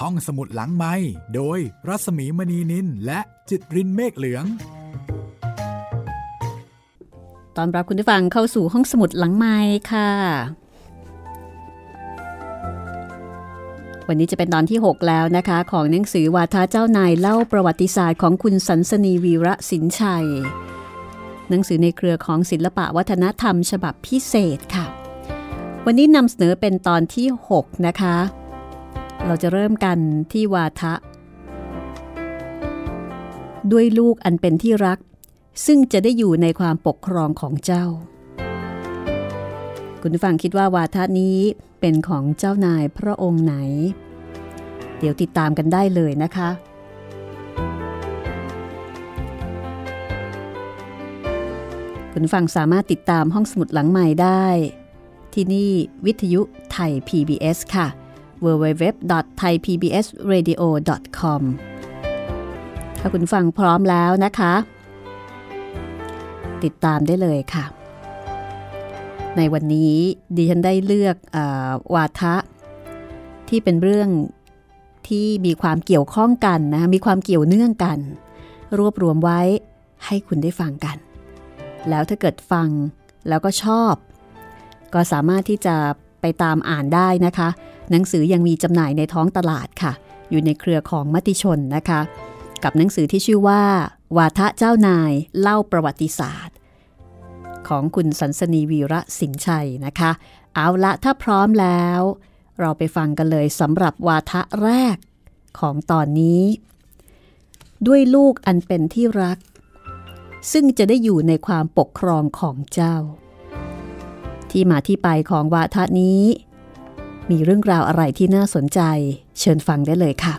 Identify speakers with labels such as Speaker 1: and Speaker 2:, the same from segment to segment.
Speaker 1: ห้องสมุดหลังไม้โดยรัสมีมณีนินและจิตรินเมฆเหลือง
Speaker 2: ตอนรับคุณผู้ฟังเข้าสู่ห้องสมุดหลังไม้ค่ะ วันนี้จะเป็นตอนที่ 6 แล้วนะคะ ของหนังสือวาทะเจ้านายเล่าประวัติศาสตร์ของคุณสันสนีวีระสินชัย หนังสือในเครือของศิลปะวัฒนธรรมฉบับพิเศษค่ะ วันนี้นำเสนอเป็นตอนที่ 6 นะคะ เราจะเริ่มกันที่วาทะ ด้วยลูกอันเป็นที่รัก ซึ่งจะได้อยู่ในความปกครองของเจ้า คุณผู้ฟังคิดว่าวาทะนี้เป็นของเจ้านายพระองค์ไหน เดี๋ยวติดตามกันได้เลยนะคะคุณฟังสามารถติดตามห้องสมุดหลังใหม่ได้ ที่นี่วิทยุไทย PBS ค่ะ www.thaipbsradio.com ถ้าคุณฟังพร้อมแล้วนะคะ ติดตามได้เลยค่ะ ในวันนี้ดิฉันได้เลือกอวาทะ ที่เป็นเรื่องที่มีความเกี่ยวข้องกันนะ มีความเกี่ยวเนื่องกัน รวบรวมไว้ให้คุณได้ฟังกัน แล้วถ้าเกิดฟังแล้วก็ชอบ ก็สามารถที่จะไปตามอ่านได้นะคะ หนังสือยังมีจำหน่ายในท้องตลาดค่ะ อยู่ในเครือของมติชนนะคะ กับหนังสือที่ชื่อว่า วาทะเจ้านายเล่าประวัติศาสตร์ ของคุณสันสนีวีระสิงห์ชัยนะคะ เอาละถ้าพร้อมแล้ว เราไปฟังกันเลยสำหรับวาทะแรกของตอนนี้ ด้วยลูกอันเป็นที่รัก ซึ่งจะได้อยู่ในความปกครองของเจ้า ที่มาที่ไปของวาทะนี้ มีเรื่องราวอะไรที่น่าสนใจ เชิญฟังได้เลยค่ะ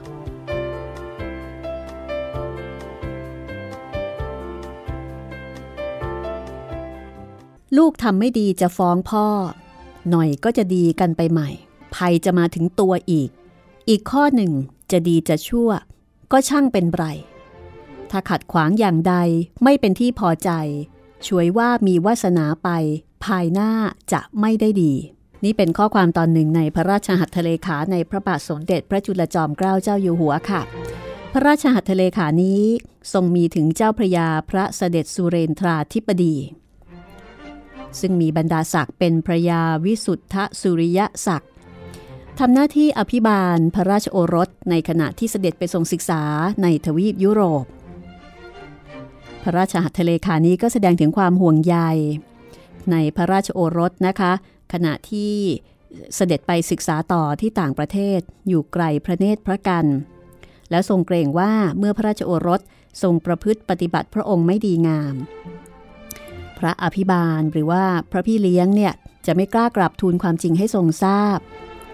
Speaker 2: ลูกทำไม่ดีจะฟ้องพ่อ หน่อยก็จะดีกันไปใหม่ ภัยจะมาถึงตัวอีก อีกข้อหนึ่งจะดีจะชั่ว ก็ช่างเป็นไรถ้าขัดขวางอย่างใดไม่เป็นที่พอใจ ช่วยว่ามีวาสนาไป ภายหน้าจะไม่ได้ดี นี่เป็นข้อความตอนหนึ่งในพระราชหัตถเลขาในพระบาทสมเด็จพระจุลจอมเกล้าเจ้าอยู่หัวค่ะ พระราชหัตถเลขานี้ทรงมีถึงเจ้าพระยาพระเสด็จสุเรนทราธิปดี ซึ่งมีบรรดาศักดิ์เป็นพระยาวิสุทธสุริยศักดิ์ทำหน้าที่อภิบาลพระราชโอรสในขณะที่เสด็จไปทรงศึกษาในทวีปยุโรป พระราชหัตถเลขานี้ก็แสดงถึงความห่วงใย ในพระราชโอรสนะคะ ขณะที่เสด็จไปศึกษาต่อที่ต่างประเทศอยู่ไกลพระเนตรพระกัน แล้วทรงเกรงว่าเมื่อพระราชโอรสทรงประพฤติปฏิบัติพระองค์ไม่ดีงาม พระอภิบาลหรือว่าพระพี่เลี้ยงเนี่ยจะไม่กล้ากลับทูลความจริงให้ทรงทราบ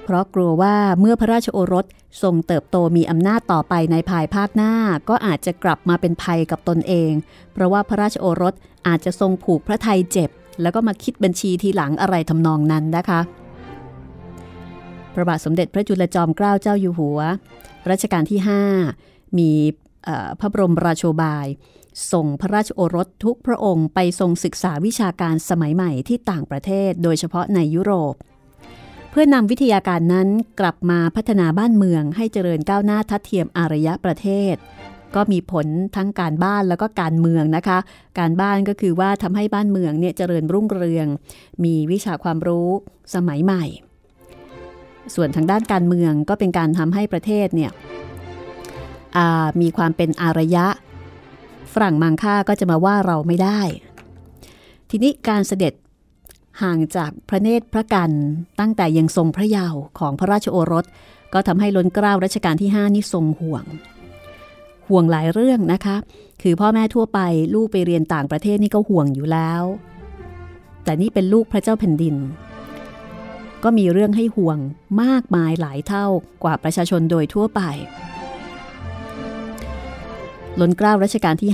Speaker 2: เพราะกลัวว่าเมื่อพระราชโอรสทรงเติบโตมีอำนาจต่อไปในภายภาคหน้าก็อาจจะกลับมาเป็นภัยกับตนเอง เพราะว่าพระราชโอรสอาจจะทรงผูกพระไทยเจ็บ แล้วก็มาคิดบัญชีทีหลังอะไรทำนองนั้นนะคะ พระบาทสมเด็จพระจุลจอมเกล้าเจ้าอยู่หัว รัชกาลที่ 5 มีพระบรมราโชบาย ส่งพระราชโอรสทุกพระองค์ไปทรงศึกษาวิชาการสมัยใหม่ที่ต่างประเทศ โดยเฉพาะในยุโรป เพื่อนำวิทยาการนั้นกลับมาพัฒนาบ้านเมืองให้เจริญก้าวหน้าทัดเทียมอารยประเทศ ก็มีผลทั้งการบ้านแล้วก็การเมืองนะคะ การบ้านก็คือว่าทำให้บ้านเมืองเนี่ยเจริญรุ่งเรือง มีวิชาความรู้สมัยใหม่ ส่วนทางด้านการเมืองก็เป็นการทำให้ประเทศเนี่ยมีความเป็นอารยะ ฝรั่งมังค่าก็จะมาว่าเราไม่ได้ ทีนี้การเสด็จห่างจากพระเนตรพระกันตั้งแต่ยังทรงพระเยาว์ของพระราชโอรส ก็ทำให้ล้นเกล้ารัชกาลที่ 5 นี่ทรงห่วง ห่วงหลายเรื่องนะคะ คือพ่อแม่ทั่วไปลูกไปเรียนต่างประเทศนี่ก็ห่วงอยู่แล้ว แต่นี่เป็นลูกพระเจ้าแผ่นดิน ก็มีเรื่องให้ห่วงมากมายหลายเท่ากว่าประชาชนโดยทั่วไปล้นเกล้ารัชกาลที่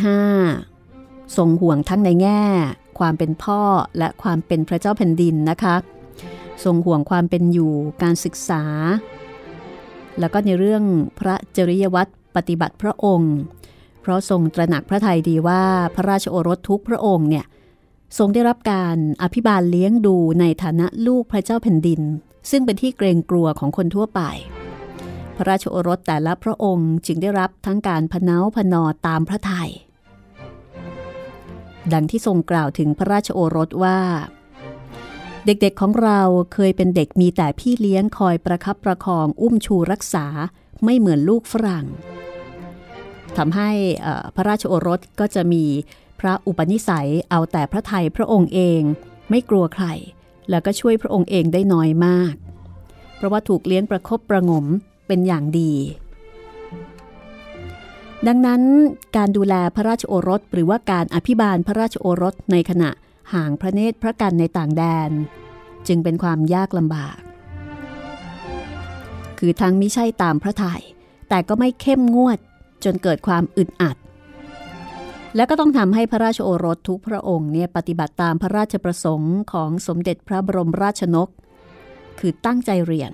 Speaker 2: 5ทรงห่วงทั้งในแง่ ความเป็นพ่อและความเป็นพระเจ้าแผ่นดินนะคะทรงห่วงความเป็นอยู่การศึกษา แล้วก็ในเรื่องพระจริยวัตร ปฏิบัติพระองค์ เพราะทรงตระหนักพระทัยดีว่าพระราชโอรสทุกพระองค์เนี่ยทรงได้รับการอภิบาลเลี้ยงดูในฐานะลูกพระเจ้าแผ่นดิน ซึ่งเป็นที่เกรงกลัวของคนทั่วไป พระราชโอรสแต่ละพระองค์จึงได้รับทั้งการพเนาพนอตามพระทยัยดังที่ทรงกล่าวถึงพระราชโอรสว่า เด็กๆของเราเคยเป็นเด็กมีแต่พี่เลี้ยงคอยประคับประคองอุ้มชูรักษา ไม่เหมือนลูกฝรั่งทำให้พระราชโอรสก็จะมีพระอุปนิสัยเอาแต่พระไทยพระองค์เองไม่กลัวใคร แล้วก็ช่วยพระองค์เองได้น้อยมาก เพราะว่าถูกเลี้ยงประครบประงมเป็นอย่างดี ดังนั้นการดูแลพระราชโอรสหรือว่าการอภิบาลพระราชโอรสในขณะห่างพระเนตรพระกันในต่างแดน จึงเป็นความยากลำบาก คือทั้งมิใช่ตามพระทยัยแต่ก็ไม่เข้มงวดจนเกิดความอึดอัด และก็ต้องทำให้พระราชโอรสทุกพระองค์เนี่ยปฏิบัติตามพระราชประสงค์ของสมเด็จพระบรมราชนก คือตั้งใจเรียน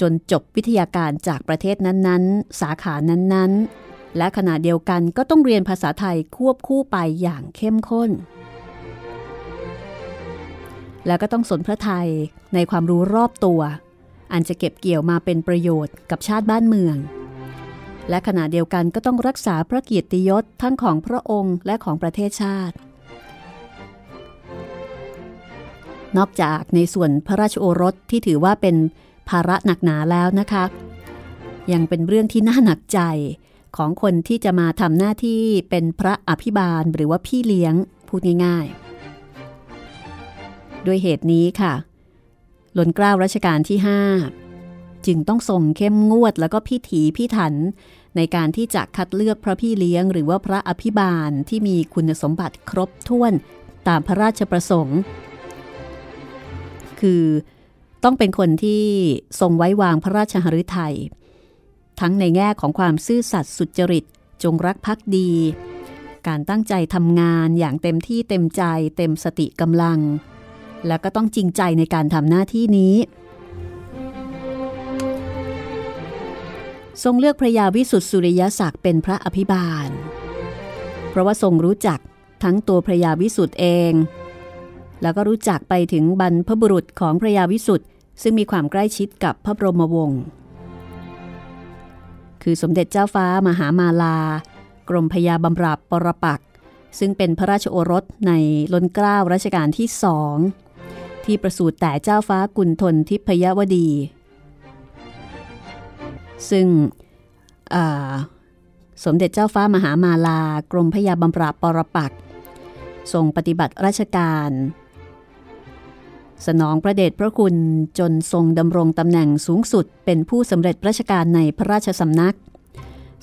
Speaker 2: จนจบวิทยาการจากประเทศนั้นๆ สาขานั้นๆ และขณะเดียวกันก็ต้องเรียนภาษาไทยควบคู่ไปอย่างเข้มข้น แล้วก็ต้องสนพระไทยในความรู้รอบตัว อันจะเก็บเกี่ยวมาเป็นประโยชน์กับชาติบ้านเมือง และขณะเดียวกันก็ต้องรักษาพระเกียรติยศทั้งของพระองค์และของประเทศชาติ นอกจากในส่วนพระราชโอรสที่ถือว่าเป็นภาระหนักหนาแล้วนะคะ ยังเป็นเรื่องที่น่าหนักใจของคนที่จะมาทำหน้าที่เป็นพระอภิบาลหรือว่าพี่เลี้ยงพูดง่าย ๆ ด้วยเหตุนี้ค่ะ ล้นเกล้ารัชกาลที่ 5 จึงต้องส่งเข้มงวดแล้วก็พิถีพิถัน ในการที่จะคัดเลือกพระพี่เลี้ยง หรือว่าพระอภิบาลที่มีคุณสมบัติครบถ้วนตามพระราชประสงค์ คือต้องเป็นคนที่ทรงไว้วางพระราชหฤทยัยทั้งในแง่ของความซื่อสัตย์สุจริต จงรักภักดี การตั้งใจทำงานอย่างเต็มที่เต็มใจเต็มสติกำลัง และก็ต้องจริงใจในการทำหน้าที่นี้ ทรงเลือกพระยาวิสุทธิสุริยศักดิ์เป็นพระอภิบาล เพราะว่าทรงรู้จักทั้งตัวพระยาวิสุทธ์เอง แล้วก็รู้จักไปถึงบรรพบุรุษของพระยาวิสุทธ์ซึ่งมีความใกล้ชิดกับพระบรมวงศ์คือสมเด็จเจ้าฟ้ามหามาลา กรมพยาบำราบปรปัก ซึ่งเป็นพระราชโอรสในล้นเกล้ารัชกาลที่สอง ที่ประสูติแต่เจ้าฟ้ากุณฑลทิพยวดี ซึ่งสมเด็จเจ้าฟ้ามหามาลากรมพยาบำราปรปักทรงปฏิบัติราชการ สนองพระเดชพระคุณจนทรงดำรงตำแหน่งสูงสุดเป็นผู้สำเร็จราชการในพระราชสำนัก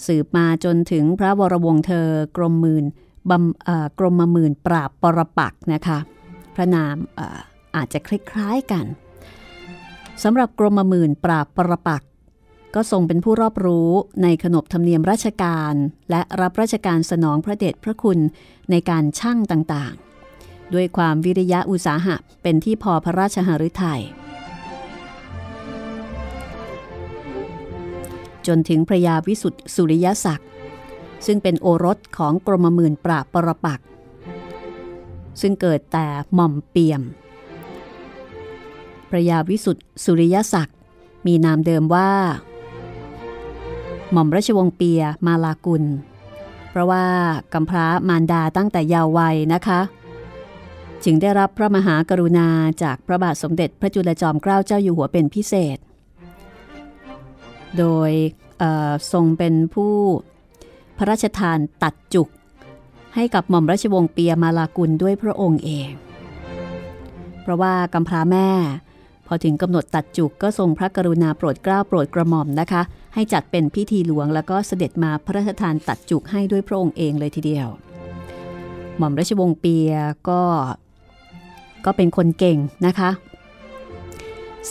Speaker 2: สืบมาจนถึงพระวรวงเธอกรมมื่นบกรมมมื่นปราบปรปักนะคะ พระนาม อาจจะคล้ายๆกันสำหรับกรมมื่นปราบปรปัก ก็ทรงเป็นผู้รอบรู้ในขนบธรรมเนียมราชการ และรับราชการสนองพระเดชพระคุณในการช่างต่างๆ ด้วยความวิริยะอุตสาหะเป็นที่พอพระราชหฤทยัยจนถึงพระยาวิสุทธิสุริยศักดิ์ซึ่งเป็นโอรสของกรมหมื่นปราบปรปัก ซึ่งเกิดแต่หม่อมเปี่ยม พระยาวิสุทธิสุริยศักดิ์มีนามเดิมว่า หม่อมราชวงศ์เปียมาลากุล เพราะว่ากำพร้ามารดาตั้งแต่ยาววัยนะคะ จึงได้รับพระมหากรุณาจากพระบาทสมเด็จพระจุลจอมเกล้าเจ้าอยู่หัวเป็นพิเศษ โดยทรงเป็นผู้พระราชทานตัดจุก ให้กับหม่อมราชวงศ์เปียมาลากุลด้วยพระองค์เอง เพราะว่ากำพร้าแม่ พอถึงกำหนดตัดจุกก็ทรงพระกรุณาโปรดเกล้าโปรดกระหม่อมนะคะ ให้จัดเป็นพิธีหลวงแล้วก็เสด็จมาพระราชทานตัดจุกให้ด้วยพระองค์เองเลยทีเดียว หม่อมราชวงศ์เปียก็ก็เป็นคนเก่งนะคะ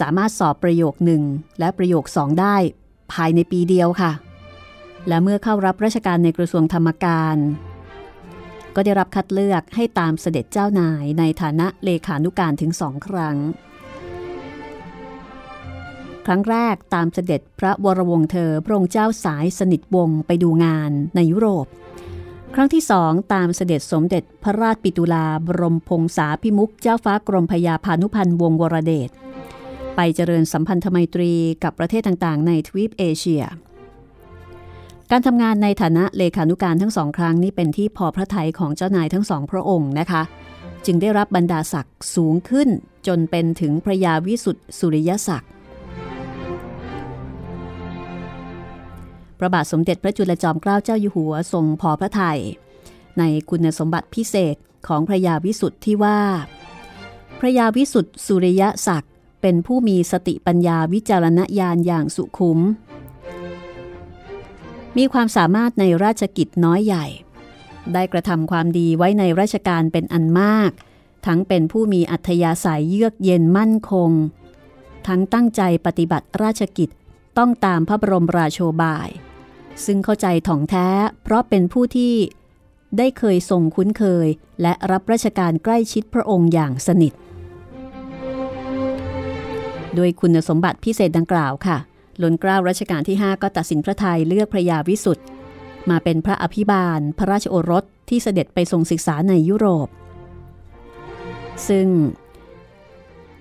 Speaker 2: สามารถสอบประโยคหนึ่งและประโยคสองได้ภายในปีเดียวค่ะ และเมื่อเข้ารับราชการในกระทรวงธรรมการ ก็ได้รับคัดเลือกให้ตามเสด็จเจ้านายในฐานะเลขานุการถึงสองครั้ง ครั้งแรกตามเสด็จพระวรวงศ์เธอพระองค์เจ้าสายสนิทวงศ์ไปดูงานในยุโรป ครั้งที่สองตามเสด็จสมเด็จพระราชปิตุลาบรมพงษาพิมุกเจ้าฟ้ากรมพยาพานุพันธ์วงวรเดชไปเจริญสัมพันธไมตรีกับประเทศต่างๆ ในทวีปเอเชีย การทำงานในฐานะเลขานุการทั้งสองครั้งนี้เป็นที่พอพระทัยของเจ้านายทั้งสองพระองค์นะคะ จึงได้รับบรรดาศักดิ์สูงขึ้นจนเป็นถึงพระยาวิสุทธิสุริยศักดิ์ พระบาทสมเด็จพระจุลจอมเกล้าเจ้าอยู่หัวทรงพอพระทยัยในคุณสมบัติพิเศษของพระยาวิสุทธิ์ที่ว่า พระยาวิสุทธิ์สุริยศักดิ์เป็นผู้มีสติปัญญาวิจารณญาณอย่างสุขุม มีความสามารถในราชกิจน้อยใหญ่ ได้กระทำความดีไว้ในราชการเป็นอันมาก ทั้งเป็นผู้มีอัธยาศัยเยือกเย็นมั่นคง ทั้งตั้งใจปฏิบัติราชกิจต้องตามพระบรมราโชบาย ซึ่งเข้าใจถ่องแท้ เพราะเป็นผู้ที่ได้เคยทรงคุ้นเคย และรับราชการใกล้ชิดพระองค์อย่างสนิท โดยคุณสมบัติพิเศษดังกล่าวค่ะล้นเกล้ารัชกาลที่ 5 ก็ตัดสินพระทัยเลือกพระยาวิสุทธ์มาเป็นพระอภิบาล พระราชโอรสที่เสด็จไปทรงศึกษาในยุโรป ซึ่ง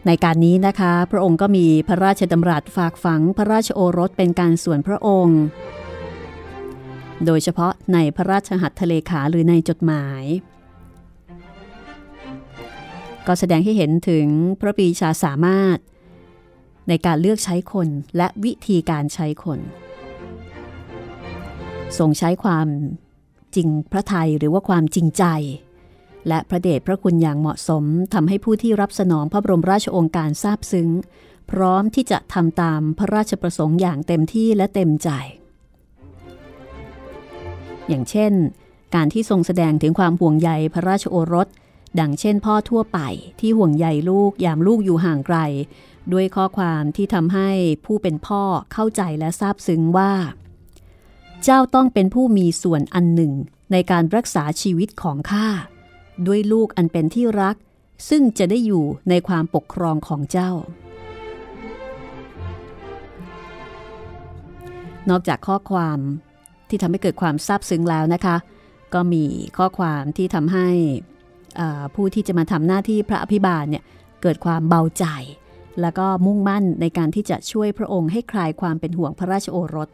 Speaker 2: ในการนี้นะคะ พระองค์ก็มีพระราชดำรัสฝากฝังพระราชโอรสเป็นการส่วนพระองค์ โดยเฉพาะในพระราชหัตถเลขาหรือในจดหมาย ก็แสดงให้เห็นถึงพระปีชาสามารถ ในการเลือกใช้คนและวิธีการใช้คนทรงใช้ความจริงพระไทยหรือว่าความจริงใจ และพระเดชพระคุณอย่างเหมาะสมทำให้ผู้ที่รับสนองพระบรมราชโองการทราบซึ้ง พร้อมที่จะทำตามพระราชประสงค์อย่างเต็มที่และเต็มใจ อย่างเช่น การที่ทรงแสดงถึงความห่วงใยพระราชโอรส ดังเช่นพ่อทั่วไปที่ห่วงใยลูกยามลูกอยู่ห่างไกล ด้วยข้อความที่ทำให้ผู้เป็นพ่อเข้าใจและทราบซึ้งว่า เจ้าต้องเป็นผู้มีส่วนอันหนึ่งในการรักษาชีวิตของข้าด้วยลูกอันเป็นที่รัก ซึ่งจะได้อยู่ในความปกครองของเจ้า นอกจากข้อความ ที่ทำให้เกิดความซาบซึ้งแล้วนะคะ ก็มีข้อความที่ทำให้ผู้ที่จะมาทำหน้าที่พระอภิบาลเนี่ยเกิดความเบาใจ แล้วก็มุ่งมั่นในการที่จะช่วยพระองค์ให้คลายความเป็นห่วงพระราชโอรส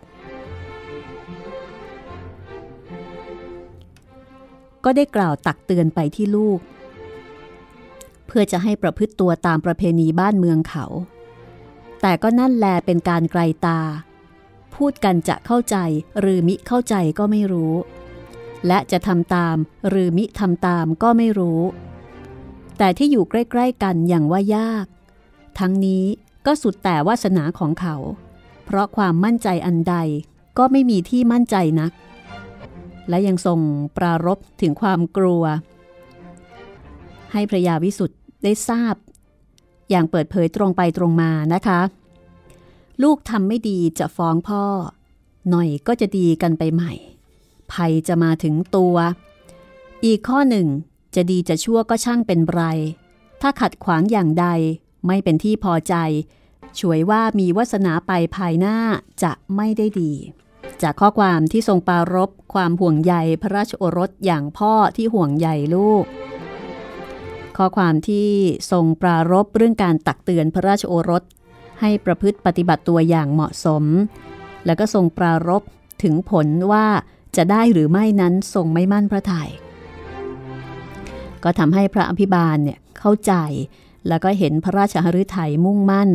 Speaker 2: ก็ได้กล่าวตักเตือนไปที่ลูก เพื่อจะให้ประพฤติตัวตามประเพณีบ้านเมืองเขา แต่ก็นั่นแลเป็นการไกลตา พูดกันจะเข้าใจหรือมิเข้าใจก็ไม่รู้ และจะทำตามหรือมิทำตามก็ไม่รู้ แต่ที่อยู่ใกล้ ๆ กันอย่างว่ายาก ทั้งนี้ก็สุดแต่วาสนาของเขา เพราะความมั่นใจอันใดก็ไม่มีที่มั่นใจนัก และยังทรงปรารบถึงความกลัว ให้พระยาวิสุทธ์ได้ทราบ อย่างเปิดเผยตรงไปตรงมานะคะ ลูกทำไม่ดีจะฟ้องพ่อ หน่อยก็จะดีกันไปใหม่ ภัยจะมาถึงตัว อีกข้อหนึ่ง จะดีจะชั่วก็ช่างเป็นไร ถ้าขัดขวางอย่างใดไม่เป็นที่พอใจ ช่วยว่ามีวาสนาไปภายหน้าจะไม่ได้ดี จากข้อความที่ทรงปารบความห่วงใยพระราชโอรสอย่างพ่อที่ห่วงใยลูกข้อความที่ทรงปรารบเรื่องการตักเตือนพระราชโอรส ให้ประพฤติปฏิบัติตัวอย่างเหมาะสม แล้วก็ทรงปรารบถึงผลว่าจะได้หรือไม่นั้นทรงไม่มั่นพระทยัยก็ทำให้พระอภิบาลเนี่ยเข้าใจแล้วก็เห็นพระราชหฤทัยมุ่งมั่น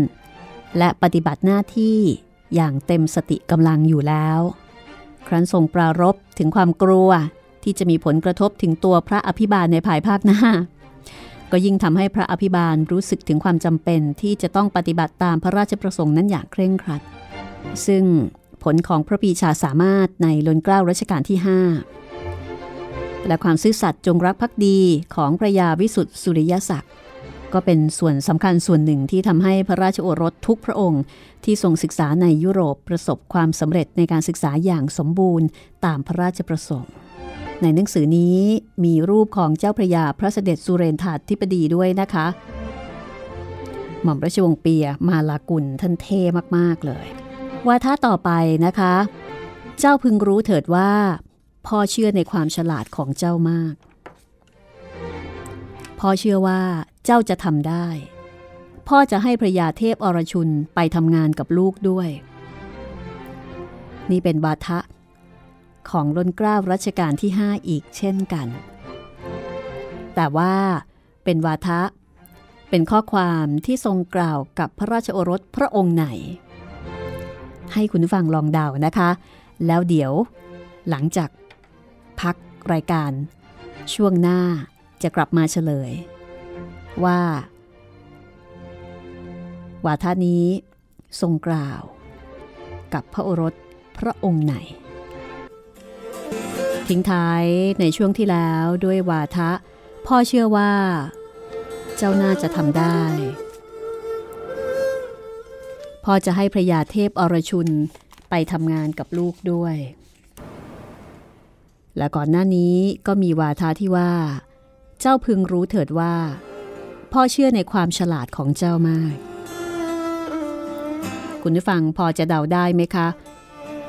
Speaker 2: และปฏิบัติหน้าที่อย่างเต็มสติกำลังอยู่แล้ว ครั้นทรงปรารบถึงความกลัวที่จะมีผลกระทบถึงตัวพระอภิบาลในภายภาคหน้า ก็ยิ่งทำให้พระอภิบาลรู้สึกถึงความจำเป็นที่จะต้องปฏิบัติตามพระราชประสงค์นั้นอย่างเคร่งครัด ซึ่งผลของพระปีชาสามารถในล้นเกล้ารัชกาลที่ 5 และความซื่อสัตย์จงรักภักดีของพระยาวิสุทธิสุริยศักดิ์ก็เป็นส่วนสำคัญส่วนหนึ่งที่ทำให้พระราชโอรสทุกพระองค์ ที่ทรงศึกษาในยุโรปประสบความสำเร็จในการศึกษาอย่างสมบูรณ์ตามพระราชประสงค์ ในหนังสือนี้มีรูปของเจ้าพระยาพระเสด็จสุเรนทาธิปดีด้วยนะคะ หม่อมราชวงศ์เปียมาลากุลท่านเท่มาก ๆ เลย ว่าถ้าต่อไปนะคะ เจ้าพึงรู้เถิดว่าพ่อเชื่อในความฉลาดของเจ้ามาก พ่อเชื่อว่าเจ้าจะทำได้ พ่อจะให้พระยาเทพอรชุนไปทำงานกับลูกด้วย นี่เป็นบาทะ ของล้นเกล้ารัชกาลที่ 5 อีกเช่นกัน แต่ว่าเป็นวาทะ เป็นข้อความที่ทรงกล่าวกับพระราชโอรสพระองค์ไหน ให้คุณฟังลองเดานะคะ แล้วเดี๋ยว หลังจากพักรายการ ช่วงหน้าจะกลับมาเฉลย ว่า วาทานี้ทรงกล่าว กับพระโอรสพระองค์ไหน ทิ้งท้ายในช่วงที่แล้วด้วยวาทะ พ่อเชื่อว่า เจ้าน่าจะทำได้ พ่อจะให้พระยาเทพอรชุนไปทำงานกับลูกด้วย และก่อนหน้านี้ก็มีวาทาที่ว่า เจ้าพึงรู้เถิดว่า พ่อเชื่อในความฉลาดของเจ้ามาก คุณผู้ฟังพอจะเดาได้ไหมคะ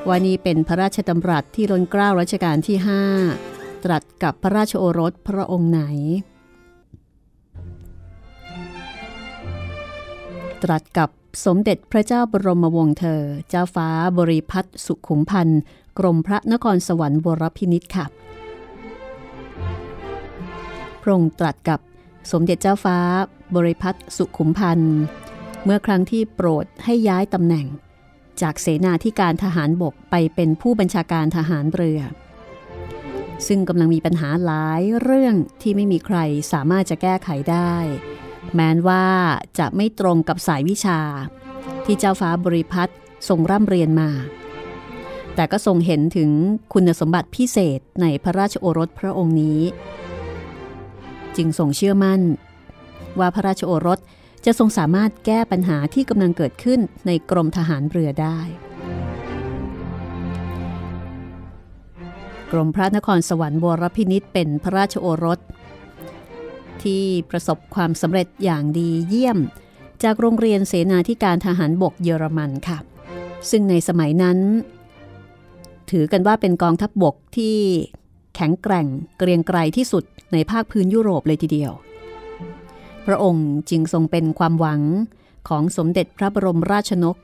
Speaker 2: ว่านี่เป็นพระราชดำรัสที่รนเกล้ารัชกาลที่ 5 ตรัสกับพระราชโอรสพระองค์ไหน ตรัสกับสมเด็จพระเจ้าบรมวงศ์เธอ เจ้าฟ้าบริพัตรสุขุมพันธ์ กรมพระนครสวรรค์วรพินิษฐ์ค่ะ พระองค์ตรัสกับสมเด็จเจ้าฟ้า บริพัตรสุขุมพันธ์ เมื่อครั้งที่โปรดให้ย้ายตำแหน่ง จากเสนาธิการทหารบกไปเป็นผู้บัญชาการทหารเรือ ซึ่งกำลังมีปัญหาหลายเรื่องที่ไม่มีใครสามารถจะแก้ไขได้ แม้นว่าจะไม่ตรงกับสายวิชา ที่เจ้าฟ้าบริพัตรทรงร่ำเรียนมา แต่ก็ทรงเห็นถึงคุณสมบัติพิเศษในพระราชโอรสพระองค์นี้ จึงทรงเชื่อมั่น ว่าพระราชโอรส จะทรงสามารถแก้ปัญหาที่กำลังเกิดขึ้นในกรมทหารเรือได้ กรมพระนครสวรรค์วรพินิษเป็นพระราชโอรส ที่ประสบความสำเร็จอย่างดีเยี่ยม จากโรงเรียนเสนาธิการทหารบกเยอรมันค่ะ ซึ่งในสมัยนั้น ถือกันว่าเป็นกองทัพบบกที่แข็งแกร่งเกรียงไกรที่สุดในภาคพื้นยุโรปเลยทีเดียว พระองค์จึงทรงเป็นความหวังของสมเด็จพระบรมราชนก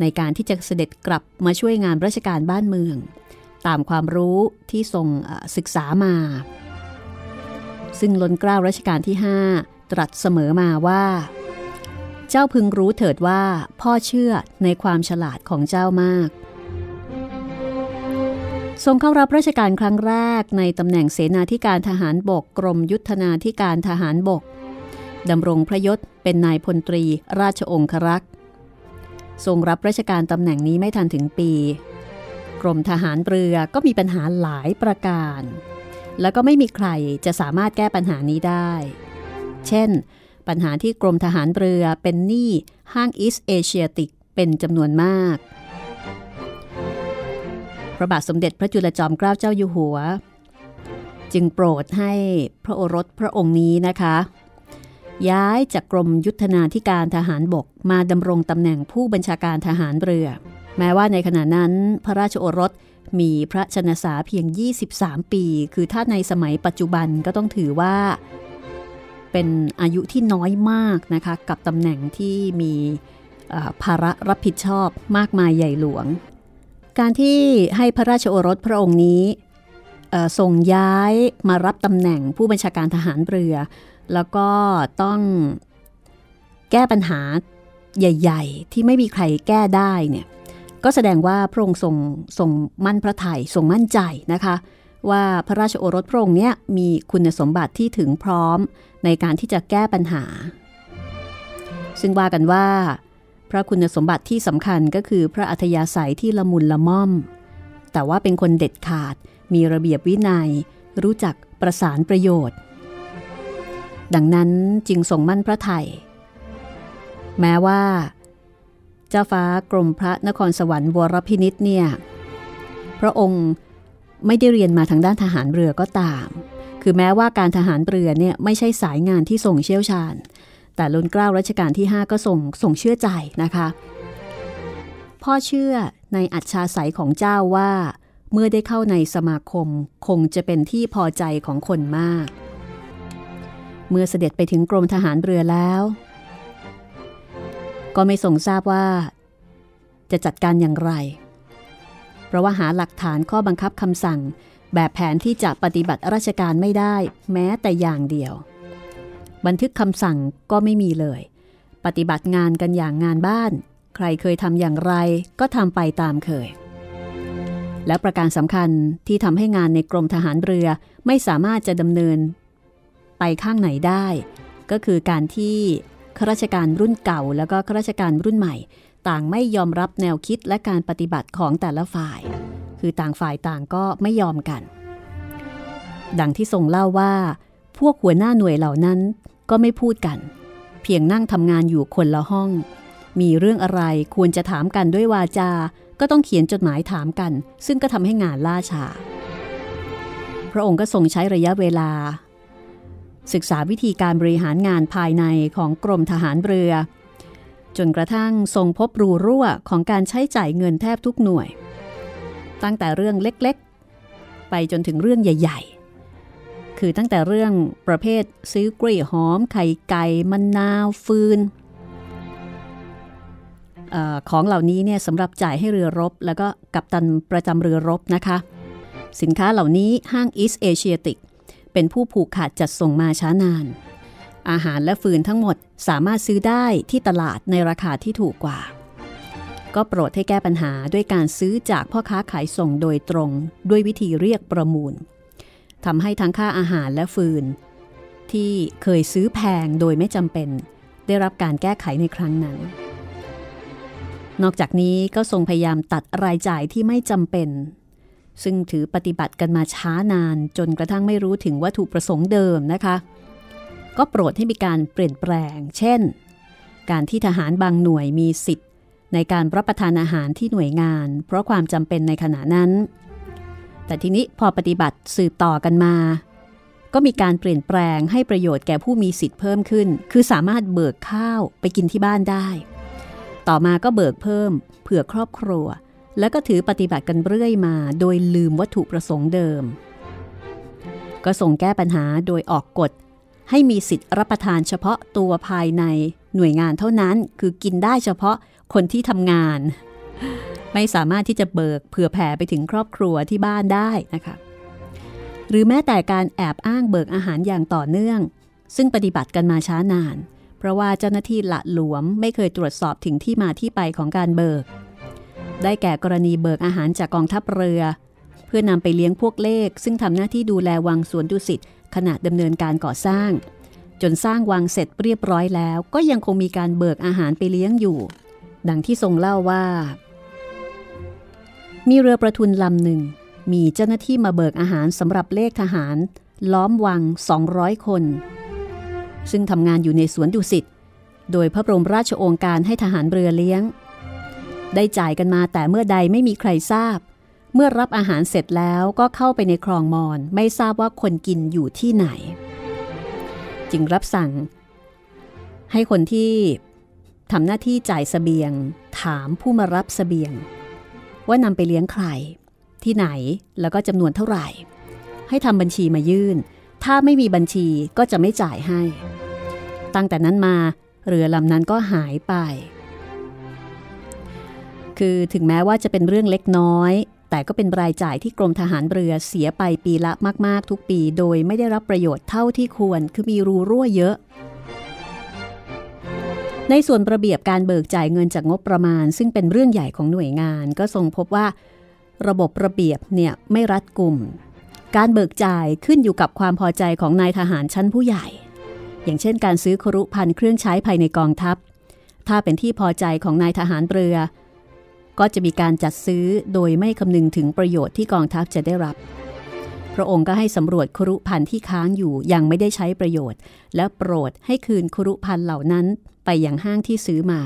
Speaker 2: ในการที่จะเสด็จกลับมาช่วยงานราชการบ้านเมือง ตามความรู้ที่ทรงศึกษามา ซึ่งล้นเกล้ารัชกาลที่ 5 ตรัสเสมอมาว่า เจ้าพึงรู้เถิดว่าพ่อเชื่อในความฉลาดของเจ้ามาก ทรงเข้ารับราชการครั้งแรกในตำแหน่งเสนาธิการทหารบกกรมยุทธนาธิการทหารบก ดำรงพระยศเป็นนายพลตรีราชองครักษ์ทรงรับราชการตำแหน่งนี้ไม่ทันถึงปี กรมทหารเรือก็มีปัญหาหลายประการ แล้วก็ไม่มีใครจะสามารถแก้ปัญหานี้ได้ เช่น ปัญหาที่กรมทหารเรือเป็นหนี้ห้างอีสเอเชียติกเป็นจำนวนมาก พระบาทสมเด็จพระจุลจอมเกล้าเจ้าอยู่หัว จึงโปรดให้พระโอรสพระองค์นี้นะคะ ย้ายจากกรมยุทธนาธิการทหารบกมาดำรงตำแหน่งผู้บัญชาการทหารเรือ แม้ว่าในขณะนั้นพระราชโอรสมีพระชนสาเพียง 23 ปี คือถ้าในสมัยปัจจุบันก็ต้องถือว่า เป็นอายุที่น้อยมากนะคะ กับตำแหน่งที่มีภาระรับผิดชอบมากมายใหญ่หลวง การที่ให้พระราชโอรสพระองค์นี้ส่งย้ายมารับตำแหน่งผู้บัญชาการทหารเรือ แล้วก็ต้องแก้ปัญหาใหญ่ ๆ ที่ไม่มีใครแก้ได้เนี่ยก็แสดงว่าพระองค์ทรงทรงมั่นพระไทยทรงมั่นใจนะคะ ว่าพระราชโอรสพระองค์เนี้ยมีคุณสมบัติที่ถึงพร้อมในการที่จะแก้ปัญหา ซึ่งว่ากันว่า พระคุณสมบัติที่สำคัญก็คือพระอัธยาศัยที่ละมุนละม่อม แต่ว่าเป็นคนเด็ดขาด มีระเบียบวินัย รู้จักประสานประโยชน์ ดังนั้นจึงทรงมั่นพระไทย แม้ว่า เจ้าฟ้ากรมพระนครสวรรค์วรพินิษเนี่ย พระองค์ไม่ได้เรียนมาทางด้านทหารเรือก็ตาม คือแม้ว่าการทหารเรือเนี่ยไม่ใช่สายงานที่ส่งเชี่ยวชาญ แต่ล้นเกล้ารัชกาลที่ 5 ก็ส่งส่งเชื่อใจนะคะ พ่อเชื่อในอัจฉาสัยของเจ้าว่า เมื่อได้เข้าในสมาคมคงจะเป็นที่พอใจของคนมาก เมื่อเสด็จไปถึงกรมทหารเรือแล้ว ก็ไม่ทรงทราบว่า จะจัดการอย่างไร เพราะว่าหาหลักฐานข้อบังคับคำสั่ง แบบแผนที่จะปฏิบัติราชการไม่ได้แม้แต่อย่างเดียว บันทึกคำสั่งก็ไม่มีเลย ปฏิบัติงานกันอย่างงานบ้าน ใครเคยทำอย่างไรก็ทำไปตามเคยและประการสำคัญที่ทำให้งานในกรมทหารเรือไม่สามารถจะดำเนิน ไปข้างไหนได้ ก็คือการที่ข้าราชการรุ่นเก่า แล้วก็ข้าราชการรุ่นใหม่ ต่างไม่ยอมรับแนวคิดและการปฏิบัติของแต่ละฝ่าย คือต่างฝ่ายต่างก็ไม่ยอมกัน ดังที่ทรงเล่าว่า พวกหัวหน้าหน่วยเหล่านั้นก็ไม่พูดกัน เพียงนั่งทำงานอยู่คนละห้อง มีเรื่องอะไรควรจะถามกันด้วยวาจา ก็ต้องเขียนจดหมายถามกัน ซึ่งก็ทำให้งานล่าช้าพระองค์ก็ทรงใช้ระยะเวลา ศึกษาวิธีการบริหารงานภายในของกรมทหารเรือ จนกระทั่งทรงพบรูรั่วของการใช้จ่ายเงินแทบทุกหน่วย ตั้งแต่เรื่องเล็กๆ ไปจนถึงเรื่องใหญ่ ๆ คือตั้งแต่เรื่องประเภทซื้อกล้วยหอม ไข่ไก่มะนนาวฟืนอของเหล่านี้เนี่ยสำหรับจ่ายให้เรือรบ แล้วก็กัปตันประจำเรือรบนะคะ สินค้าเหล่านี้ห้างอีสเอเชียติก เป็นผู้ผูกขาดจัดส่งมาช้านาน อาหารและฟืนทั้งหมดสามารถซื้อได้ที่ตลาดในราคาที่ถูกกว่า ก็โปรดให้แก้ปัญหาด้วยการซื้อจากพ่อค้าขายส่งโดยตรงด้วยวิธีเรียกประมูลทำให้ทั้งค่าอาหารและฟืน ที่เคยซื้อแพงโดยไม่จำเป็น ได้รับการแก้ไขในครั้งนั้น นอกจากนี้ก็ทรงพยายามตัดรายจ่ายที่ไม่จำเป็น ซึ่งถือปฏิบัติกันมาช้านานจนกระทั่งไม่รู้ถึงวัตถุประสงค์เดิมนะคะ ก็โปรดให้มีการเปลี่ยนแปลง เช่น การที่ทหารบางหน่วยมีสิทธิ์ ในการรับประทานอาหารที่หน่วยงาน เพราะความจำเป็นในขณะนั้น แต่ทีนี้พอปฏิบัติสืบต่อกันมา ก็มีการเปลี่ยนแปลงให้ประโยชน์แก่ผู้มีสิทธิ์เพิ่มขึ้น คือสามารถเบิกข้าวไปกินที่บ้านได้ ต่อมาก็เบิกเพิ่มเผื่อครอบครัว แล้วก็ถือปฏิบัติกันเรื่อยมา โดยลืมวัตถุประสงค์เดิม ก็ส่งแก้ปัญหาโดยออกกฎ ให้มีสิทธิ์รับประทานเฉพาะตัวภายในหน่วยงานเท่านั้นคือกินได้เฉพาะคนที่ทำงาน ไม่สามารถที่จะเบิกเผื่อแผ่ไปถึงครอบครัวที่บ้านได้นะคะหรือแม้แต่การแอบอ้างเบิกอาหารอย่างต่อเนื่อง ซึ่งปฏิบัติกันมาช้านาน เพราะว่าเจ้าหน้าที่ละหลวมไม่เคยตรวจสอบถึงที่มาที่ไปของการเบิก ได้แก่กรณีเบิกอาหารจากกองทัพเรือ เพื่อนำไปเลี้ยงพวกเลข ซึ่งทำหน้าที่ดูแลวังสวนดุสิตขณะดำเนินการก่อสร้าง จนสร้างวังเสร็จเรียบร้อยแล้ว ก็ยังคงมีการเบิกอาหารไปเลี้ยงอยู่ ดังที่ทรงเล่าว่า มีเรือประทุนลำหนึ่ง มีเจ้าหน้าที่มาเบิกอาหารสำหรับเลขทหาร ล้อมวัง 200 คน ซึ่งทำงานอยู่ในสวนดุสิตโดยพระบรมราชโองการให้ทหารเรือเลี้ยง ได้จ่ายกันมาแต่เมื่อใดไม่มีใครทราบ เมื่อรับอาหารเสร็จแล้วก็เข้าไปในคลองมอนไม่ทราบว่าคนกินอยู่ที่ไหน จึงรับสั่ง ให้คนที่ทำหน้าที่จ่ายสเสบียง ถามผู้มารับสเสบียง ว่านำไปเลี้ยงใคร ที่ไหนแล้วก็จำนวนเท่าไหร่ ให้ทำบัญชีมายื่น ถ้าไม่มีบัญชีก็จะไม่จ่ายให้ ตั้งแต่นั้นมาเรือลำนั้นก็หายไป คือถึงแม้ว่าจะเป็นเรื่องเล็กน้อย แต่ก็เป็นรายจ่ายที่กรมทหารเรือเสียไปปีละมาก ๆ ทุกปี โดยไม่ได้รับประโยชน์เท่าที่ควร คือมีรูรั่วเยอะ ในส่วนระเบียบการเบิกจ่ายเงินจากงบประมาณ ซึ่งเป็นเรื่องใหญ่ของหน่วยงาน ก็ทรงพบว่า ระบบระเบียบเนี่ยไม่รัดกุม การเบิกจ่ายขึ้นอยู่กับความพอใจของนายทหารชั้นผู้ใหญ่ อย่างเช่น การซื้อครุพันเครื่องใช้ภายในกองทัพ ถ้าเป็นที่พอใจของนายทหารเรือ ก็จะมีการจัดซื้อโดยไม่คำนึงถึงประโยชน์ที่กองทัพจะได้รับ พระองค์ก็ให้สำรวจครุพันธ์ที่ค้างอยู่ยังไม่ได้ใช้ประโยชน์ และโปรดให้คืนครุพันธ์เหล่านั้นไปยังห้างที่ซื้อมา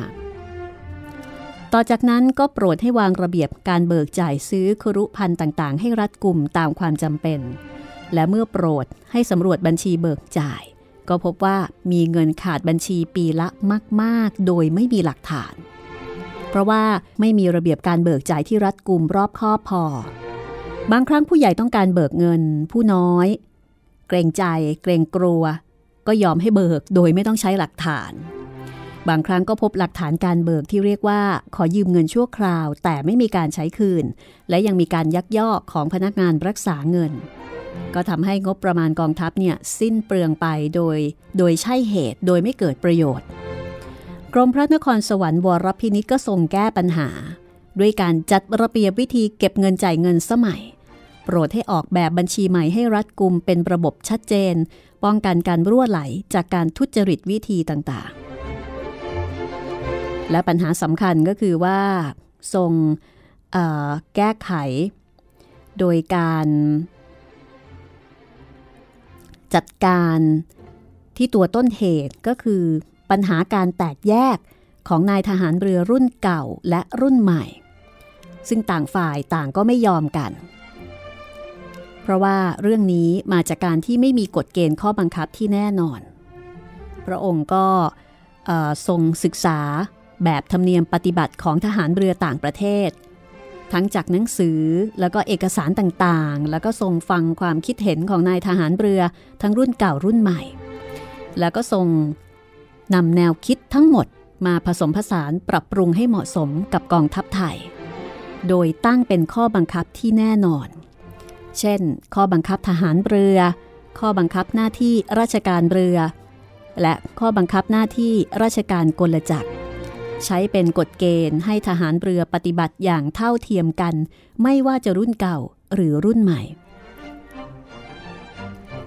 Speaker 2: ต่อจากนั้นก็โปรดให้วางระเบียบการเบิกจ่ายซื้อครุพันธ์ต่างๆ ให้รัดกุมตามความจำเป็น และเมื่อโปรดให้สำรวจบัญชีเบิกจ่าย ก็พบว่ามีเงินขาดบัญชีปีละมาก ๆ โดยไม่มีหลักฐาน เพราะว่าไม่มีระเบียบการเบิกจ่ายที่รัดกุมรอบคอบพอ บางครั้งผู้ใหญ่ต้องการเบิกเงิน ผู้น้อย เกรงใจ เกรงกลัว ก็ยอมให้เบิกโดยไม่ต้องใช้หลักฐาน บางครั้งก็พบหลักฐานการเบิกที่เรียกว่า ขอยืมเงินชั่วคราว แต่ไม่มีการใช้คืน และยังมีการยักยอกของพนักงานรักษาเงิน ก็ทำให้งบประมาณกองทัพเนี่ยสิ้นเปลืองไปโดย โดยใช่เหตุโดยไม่เกิดประโยชน์ กรมพระนครสวรรค์วรพินิจก็ทรงแก้ปัญหา ด้วยการจัดระเบียบวิธีเก็บเงินจ่ายเงินสมัย โปรดให้ออกแบบบัญชีใหม่ให้รัดกุมเป็นระบบชัดเจน ป้องกันการรั่วไหลจากการทุจริตวิธีต่างๆ และปัญหาสำคัญก็คือว่า ทรงแก้ไข โดยการจัดการที่ตัวต้นเหตุก็คือ ปัญหาการแตกแยกของนายทหารเรือรุ่นเก่าและรุ่นใหม่ ซึ่งต่างฝ่ายต่างก็ไม่ยอมกัน เพราะว่าเรื่องนี้มาจากการที่ไม่มีกฎเกณฑ์ข้อบังคับที่แน่นอน พระองค์ก็ทรงศึกษาแบบธรรมเนียมปฏิบัติของทหารเรือต่างประเทศ ทั้งจากหนังสือแล้วก็เอกสารต่างๆ แล้วก็ทรงฟังความคิดเห็นของนายทหารเรือทั้งรุ่นเก่ารุ่นใหม่ แล้วก็ทรง นำแนวคิดทั้งหมดมาผสมผสานปรับปรุงให้เหมาะสมกับกองทัพไทย โดยตั้งเป็นข้อบังคับที่แน่นอน เช่น ข้อบังคับทหารเรือ ข้อบังคับหน้าที่ราชการเรือ และข้อบังคับหน้าที่ราชการกลจักร ใช้เป็นกฎเกณฑ์ให้ทหารเรือปฏิบัติอย่างเท่าเทียมกัน ไม่ว่าจะรุ่นเก่าหรือรุ่นใหม่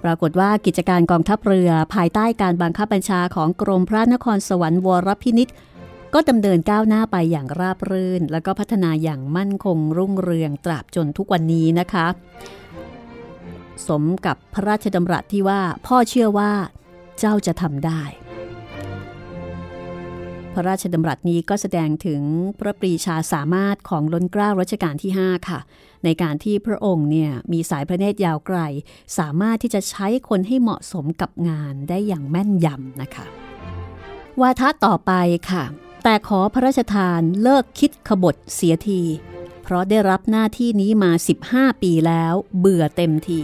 Speaker 2: ปรากฏว่ากิจการกองทัพเรือภายใต้การบังคับบัญชาของกรมพระนครสวรรค์วรพินิษก็ดำเนินก้าวหน้าไปอย่างราบรื่น แล้วก็พัฒนาอย่างมั่นคงรุ่งเรืองตราบจนทุกวันนี้นะคะ สมกับพระราชดำรัสที่ว่าพ่อเชื่อว่าเจ้าจะทำได้ พระราชดำรัสนี้ก็แสดงถึงพระปรีชาสามารถของล้นเกล้ารัชกาลที่ 5 ค่ะ ในการที่พระองค์เนี่ยมีสายพระเนตรยาวไกล สามารถที่จะใช้คนให้เหมาะสมกับงานได้อย่างแม่นยำนะคะ วาทะต่อไปค่ะ แต่ขอพระราชทานเลิกคิดขบฏเสียที เพราะได้รับหน้าที่นี้มา 15 ปีแล้วเบื่อเต็มที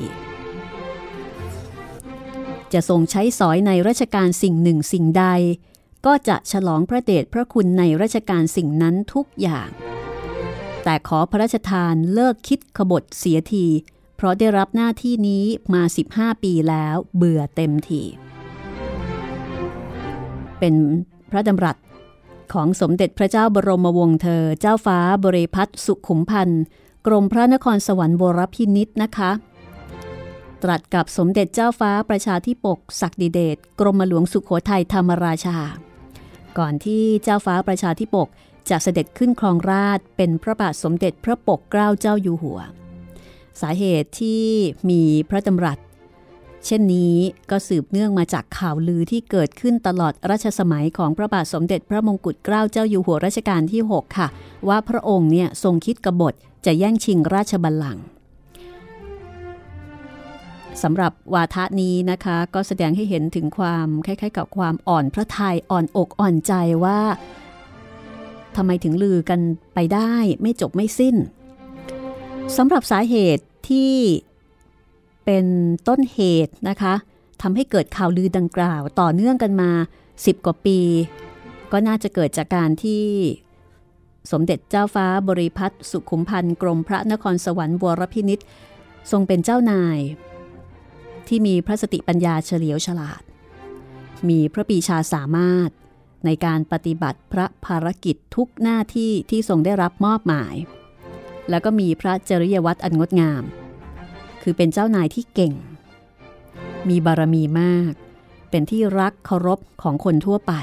Speaker 2: จะทรงใช้สอยในราชการสิ่งหนึ่งสิ่งใด ก็จะฉลองพระเดชพระคุณในราชการสิ่งนั้นทุกอย่าง แต่ขอพระราชทานเลิกคิดขบฏเสียที เพราะได้รับหน้าที่นี้มา 15 ปีแล้วเบื่อเต็มที เป็นพระดำรัสของสมเด็จพระเจ้าบรมวงศ์เธอ เจ้าฟ้าบริพัตรสุขุมพันธ์ กรมพระนครสวรรค์บรพินิษนะคะ ตรัสกับสมเด็จเจ้าฟ้าประชาธิปก ศักดิเดชกรมหลวงสุขโขทัยธรรมราชา ก่อนที่เจ้าฟ้าประชาธิปกจะเสด็จขึ้นครองราชเป็นพระบาทสมเด็จพระปกเกล้าเจ้าอยู่หัว สาเหตุที่มีพระดำรัส เช่นนี้ก็สืบเนื่องมาจากข่าวลือที่เกิดขึ้นตลอดรัชสมัยของพระบาทสมเด็จพระมงกุฎเกล้าเจ้าอยู่หัวรัชกาลที่ 6 ค่ะ ว่าพระองค์เนี่ยทรงคิดกบฏจะแย่งชิงราชบัลลังก์ สำหรับวาทะนี้นะคะ ก็แสดงให้เห็นถึงความคล้ายๆ กับความอ่อนพระทัยอ่อนอกอ่อนใจว่าทำไมถึงลือกันไปได้ไม่จบไม่สิ้นสำหรับสาเหตุที่เป็นต้นเหตุนะคะทำให้เกิดข่าวลือดังกล่าวต่อเนื่องกันมา 10 กว่าปี ก็น่าจะเกิดจากการที่สมเด็จเจ้าฟ้าบริพัตรสุขุมพันธ์กรมพระนครสวรรค์วรพินิษทรงเป็นเจ้านาย ที่มีพระสติปัญญาเฉลียวฉลาด มีพระปีชาสามารถในการปฏิบัติพระภารกิจทุกหน้าที่ที่ทรงได้รับมอบหมาย แล้วก็มีพระจริยวัตรอันงดงาม คือเป็นเจ้านายที่เก่ง มีบารมีมาก เป็นที่รักเคารพของคนทั่วไป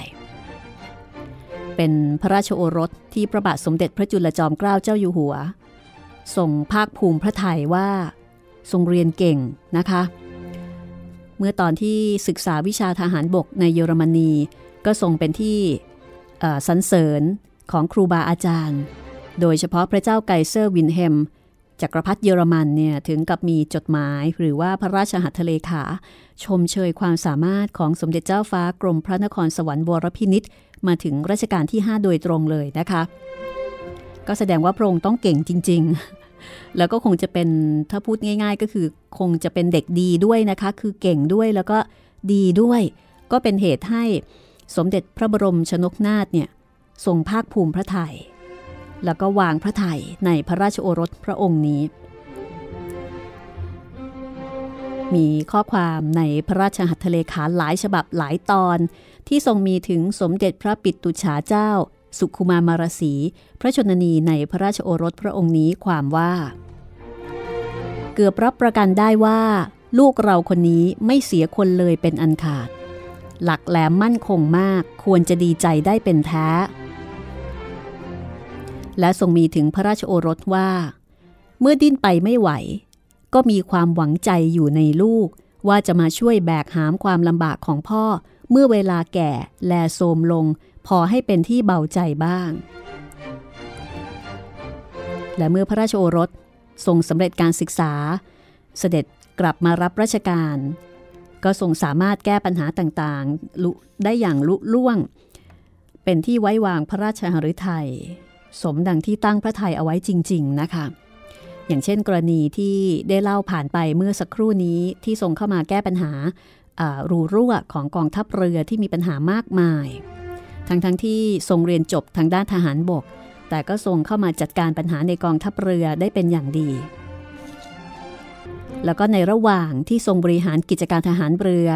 Speaker 2: เป็นพระราชโอรสที่พระบาทสมเด็จพระจุลจอมเกล้าเจ้าอยู่หัวทรงภาคภูมิพระไทยว่า ทรงเรียนเก่งนะคะ เมื่อตอนที่ศึกษาวิชาทหารบกในเยอรมนี ก็ทรงเป็นที่สรรเสริญของครูบาอาจารย์ โดยเฉพาะพระเจ้าไกเซอร์วิลเฮล์มจักรพรรดิเยอรมันเนี่ยถึงกับมีจดหมายหรือว่าพระราชหัตถเลขา ชมเชยความสามารถของสมเด็จเจ้าฟ้ากรมพระนครสวรรค์บวรพินิษมาถึงรัชกาลที่ 5 โดยตรงเลยนะคะ ก็แสดงว่าพระองค์ต้องเก่งจริง ๆ แล้วก็คงจะเป็นถ้าพูดง่าย ๆ ก็คือคงจะเป็นเด็กดีด้วยนะคะ คือเก่งด้วยแล้วก็ดีด้วย ก็เป็นเหตุให้สมเด็จพระบรมชนกนาถเนี่ยทรงภาคภูมิพระไทย แล้วก็วางพระไทยในพระราชโอรสพระองค์นี้ มีข้อความในพระราชหัตถเลขาหลายฉบับหลายตอน ที่ทรงมีถึงสมเด็จพระปิตุฉาเจ้า สุขุมามารสี พระชนนีในพระราชโอรสพระองค์นี้ความว่า เกือบรับประกันได้ว่า ลูกเราคนนี้ไม่เสียคนเลยเป็นอันขาด หลักแหลมมั่นคงมากควรจะดีใจได้เป็นแท้ และทรงมีถึงพระราชโอรสว่า เมื่อดิ้นไปไม่ไหว ก็มีความหวังใจอยู่ในลูกว่าจะมาช่วยแบกหามความลำบากของพ่อเมื่อเวลาแก่แลโทมลง พอให้เป็นที่เบาใจบ้าง และเมื่อพระราชโอรสทรงสำเร็จการศึกษา เสด็จกลับมารับราชการ ก็ทรงสามารถแก้ปัญหาต่างๆ ได้อย่างลุล่วง เป็นที่ไว้วางพระราชหฤทัยสมดังที่ตั้งพระทัยเอาไว้จริง ๆ นะคะ อย่างเช่นกรณีที่ได้เล่าผ่านไปเมื่อสักครู่นี้ที่ทรงเข้ามาแก้ปัญหารูรั่วของกองทัพเรือที่มีปัญหามากมาย ทั้งทั้งที่ทรงเรียนจบทางด้านทหารบก แต่ก็ทรงเข้ามาจัดการปัญหาในกองทัพเรือได้เป็นอย่างดี แล้วก็ในระหว่างที่ทรงบริหารกิจการทหารเรือ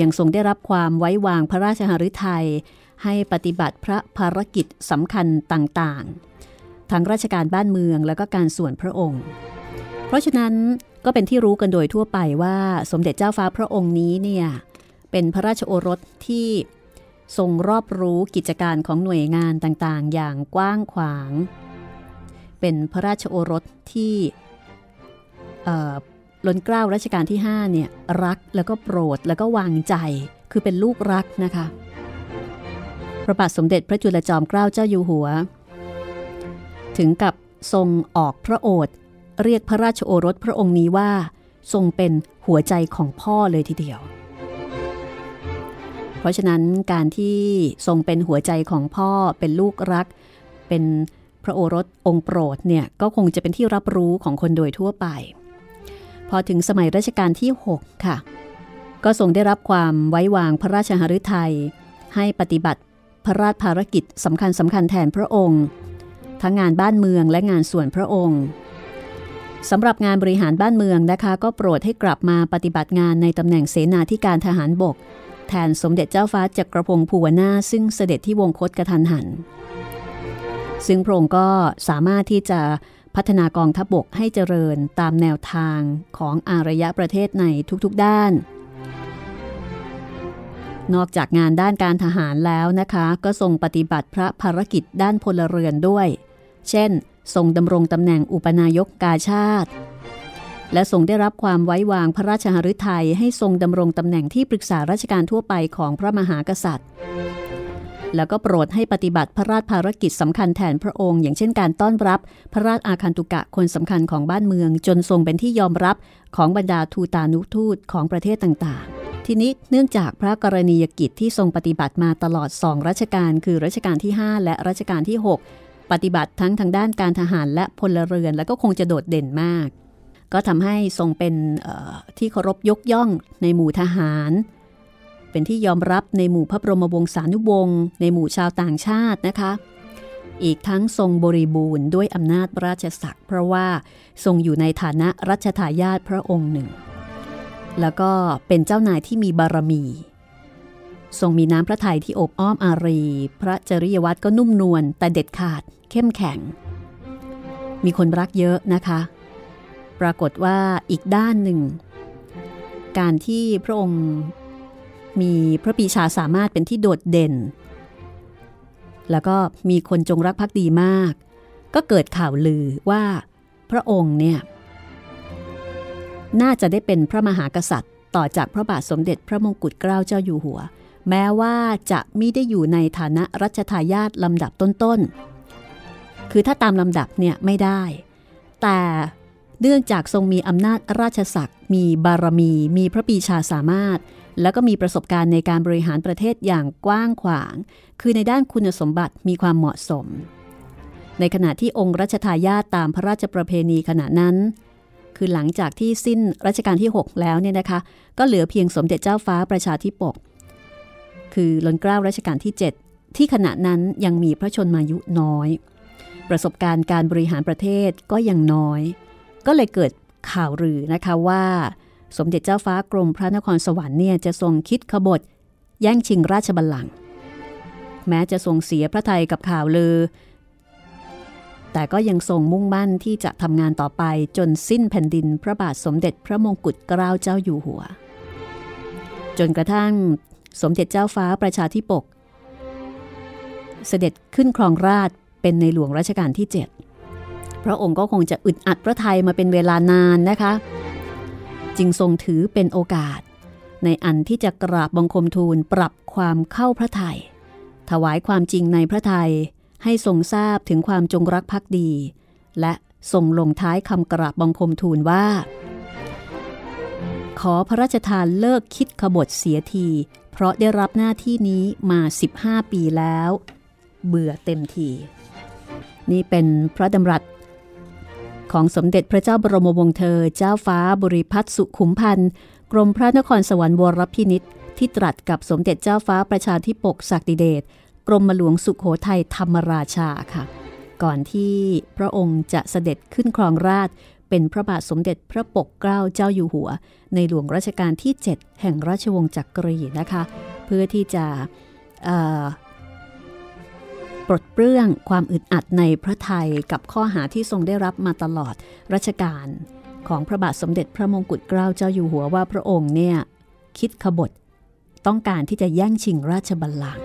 Speaker 2: ยังทรงได้รับความไว้วางพระราชหฤทัยให้ปฏิบัติพระภารกิจสำคัญต่างๆ ทั้งราชการบ้านเมืองและก็การส่วนพระองค์ เพราะฉะนั้นก็เป็นที่รู้กันโดยทั่วไปว่าสมเด็จเจ้าฟ้าพระองค์นี้เนี่ยเป็นพระราชโอรสที่ ทรงรอบรู้กิจการของหน่วยงานต่างๆ อย่างกว้างขวาง เป็นพระราชโอรสที่ล้นเกล้ารัชกาลที่ 5 เนี่ย รักแล้วก็โปรดแล้วก็วางใจคือเป็นลูกรักนะคะ พระบาทสมเด็จพระจุลจอมเกล้าเจ้าอยู่หัว ถึงกับทรงออกพระโอษฐ์เรียกพระราชโอรสพระองค์นี้ว่า ทรงเป็นหัวใจของพ่อเลยทีเดียว เพราะฉะนั้นการที่ทรงเป็นหัวใจของพ่อเป็นลูกรัก เป็นพระโอรสองค์โปรดเนี่ยก็คงจะเป็นที่รับรู้ของคนโดยทั่วไป พอถึงสมัยรัชกาลที่ 6 ค่ะ ก็ทรงได้รับความไว้วางพระราชหฤทัย ให้ปฏิบัติพระราชภารกิจสำคัญสำคัญแทนพระองค์ ทั้งงานบ้านเมืองและงานส่วนพระองค์สำหรับงานบริหารบ้านเมืองนะคะ ก็โปรดให้กลับมาปฏิบัติงานในตำแหน่งเสนาธิการทหารบก แทนสมเด็จเจ้าฟ้าจักรพงศ์ภูวนาซึ่งเสด็จที่วงคตกระทันหัน ซึ่งพระองค์ก็สามารถที่จะพัฒนากองทัพบบกให้เจริญตามแนวทางของอารยะประเทศในทุกๆด้าน นอกจากงานด้านการทหารแล้วนะคะ ก็ทรงปฏิบัติพระภารกิจด้านพลเรือนด้วย เช่น ทรงดำรงตำแหน่งอุปนายกกาชาติ และทรงได้รับความไว้วางพระราชหฤทัยให้ทรงดำรงตำแหน่งที่ปรึกษาราชการทั่วไปของพระมหากษัตริย์ แล้วก็โปรดให้ปฏิบัติพระราชภารกิจสำคัญแทนพระองค์ อย่างเช่นการต้อนรับพระราชอาคันตุกะคนสำคัญของบ้านเมือง จนทรงเป็นที่ยอมรับของบรรดาทูตานุทูตของประเทศต่างๆทีนี้เนื่องจากพระกรณียกิจที่ทรงปฏิบัติมาตลอดสองรัชกาลคือรัชกาลที่ 5 และรัชกาลที่ 6 ปฏิบัติทั้งทางด้านการทหารและพลเรือน แล้วก็คงจะโดดเด่นมาก ก็ทำให้ทรงเป็นที่เคารพยกย่องในหมู่ทหาร เป็นที่ยอมรับในหมู่พระบรมวงศานุวงศ์ในหมู่ชาวต่างชาตินะคะ อีกทั้งทรงบริบูรณ์ด้วยอำนาจราชศักดิ์เพราะว่าทรงอยู่ในฐานะรัชทายาทพระองค์หนึ่ง แล้วก็เป็นเจ้านายที่มีบารมี ทรงมีน้ำพระทัยที่อบอ้อมอารี พระจริยวัตรก็นุ่มนวลแต่เด็ดขาด เข้มแข็ง มีคนรักเยอะนะคะ ปรากฏว่าอีกด้านหนึ่ง การที่พระองค์มีพระปีชาสามารถเป็นที่โดดเด่น แล้วก็มีคนจงรักภักดีมาก ก็เกิดข่าวลือว่าพระองค์เนี่ยน่าจะได้เป็นพระมหากษัตริย์ ต่อจากพระบาทสมเด็จพระมงกุฎเกล้าเจ้าอยู่หัว แม้ว่าจะไม่ได้อยู่ในฐานะรัชทายาทลำดับต้นๆ คือถ้าตามลำดับเนี่ยไม่ได้ แต่ เนื่องจากทรงมีอำนาจราชศักดิ์มีบารมี มีพระปีชาสามารถ แล้วก็มีประสบการณ์ในการบริหารประเทศอย่างกว้างขวาง คือในด้านคุณสมบัติมีความเหมาะสม ในขณะที่องค์รัชทายาทตามพระราชประเพณีขณะนั้น คือหลังจากที่สิ้นรัชกาลที่ 6 แล้วเนี่ยนะคะ ก็เหลือเพียงสมเด็จเจ้าฟ้าประชาธิปก คือล้นเกล้ารัชกาลที่ 7 ที่ขณะนั้นยังมีพระชนมายุน้อย ประสบการณ์การบริหารประเทศก็ยังน้อย ก็เลยเกิดข่าวลือนะคะว่า สมเด็จเจ้าฟ้ากรมพระนครสวรรค์เนี่ยจะทรงคิดขบฏแย่งชิงราชบัลลังก์แม้จะทรงเสียพระทัยกับข่าวลือ แต่ก็ยังทรงมุ่งมั่นที่จะทำงานต่อไปจนสิ้นแผ่นดินพระบาทสมเด็จพระมงกุฎเกล้าเจ้าอยู่หัว จนกระทั่งสมเด็จเจ้าฟ้าประชาธิปก เสด็จขึ้นครองราชเป็นในหลวงรัชกาลที่ 7 พระองค์ก็คงจะอึดอัดพระไทยมาเป็นเวลานานนะคะ จึงทรงถือเป็นโอกาส ในอันที่จะกราบบังคมทูลปรับความเข้าพระไทย ถวายความจริงในพระไทยให้ทรงทราบถึงความจงรักภักดี และทรงลงท้ายคำกราบบังคมทูลว่า ขอพระราชทานเลิกคิดขบฏเสียที เพราะได้รับหน้าที่นี้มา 15 ปีแล้ว เบื่อเต็มที นี่เป็นพระดำรัส ของสมเด็จพระเจ้าบรมวงศ์เธอ เจ้าฟ้าบริพัตรสุขุมพันธ์กรมพระนครสวรรค์วรพินิษที่ตรัสกับสมเด็จเจ้าฟ้าประชาธิปกศักดิเดชกรมหลวงสุขโขทัยธรรมราชาค่ะ ก่อนที่พระองค์จะเสด็จขึ้นครองราชเป็นพระบาทสมเด็จพระปกเกล้าเจ้าอยู่หัว ในหลวงรัชกาลที่ 7 แห่งราชวงศ์จักรีนะคะ เพื่อที่จะ ปลดเปลื้องความอึดอัดในพระไทยกับข้อหาที่ทรงได้รับมาตลอดรัชกาลของพระบาทสมเด็จพระมงกุฎเกล้าเจ้าอยู่หัวว่าพระองค์เนี่ยคิดขบฏต้องการที่จะแย่งชิงราชบัลลังก์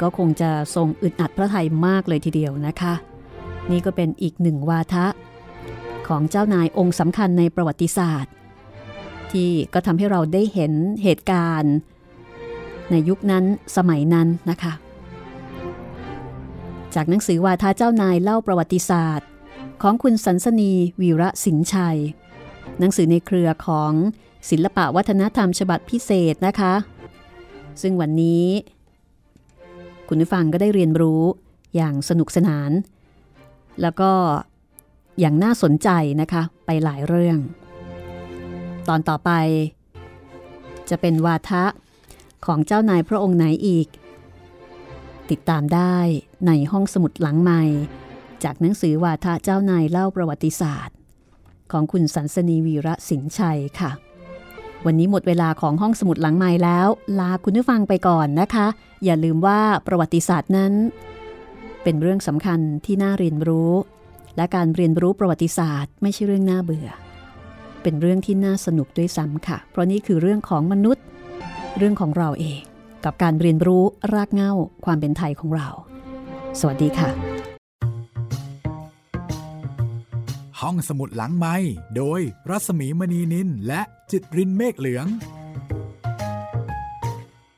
Speaker 2: ก็คงจะทรงอึดอัดพระไทยมากเลยทีเดียวนะคะ นี่ก็เป็นอีกหนึ่งวาทะ ของเจ้านายองค์สำคัญในประวัติศาสตร์ ที่ก็ทำให้เราได้เห็นเหตุการณ์ ในยุคนั้นสมัยนั้นนะคะ จากหนังสือวาทะเจ้านายเล่าประวัติศาสตร์ ของคุณสันสนีวีระสินชัย หนังสือในเครือของศิลปะวัฒนธรรมฉบับพิเศษนะคะ ซึ่งวันนี้ คุณผู้ฟังก็ได้เรียนรู้อย่างสนุกสนาน แล้วก็อย่างน่าสนใจนะคะไปหลายเรื่อง ตอนต่อไป จะเป็นวาทะของเจ้านายพระองค์ไหนอีก ติดตามได้ในห้องสมุดหลังใหม่ จากหนังสือวาทะเจ้านายเล่าประวัติศาสตร์ ของคุณสันสนีวีระสินชัยค่ะ วันนี้หมดเวลาของห้องสมุดหลังใหม่แล้ว ลาคุณผู้ฟังไปก่อนนะคะ อย่าลืมว่าประวัติศาสตร์นั้น เป็นเรื่องสำคัญที่น่าเรียนรู้ และการเรียนรู้ประวัติศาสตร์ ไม่ใช่เรื่องน่าเบื่อ เป็นเรื่องที่น่าสนุกด้วยซ้ำค่ะ เพราะนี่คือเรื่องของมนุษย์ เรื่องของเราเอง กับการเรียนรู้รากเหง้าความเป็นไทยของเรา สวัสดีค่ะ
Speaker 1: ห้องสมุดหลังไม้โดยรัศมีมณีนินและจิตรินเมฆเหลือง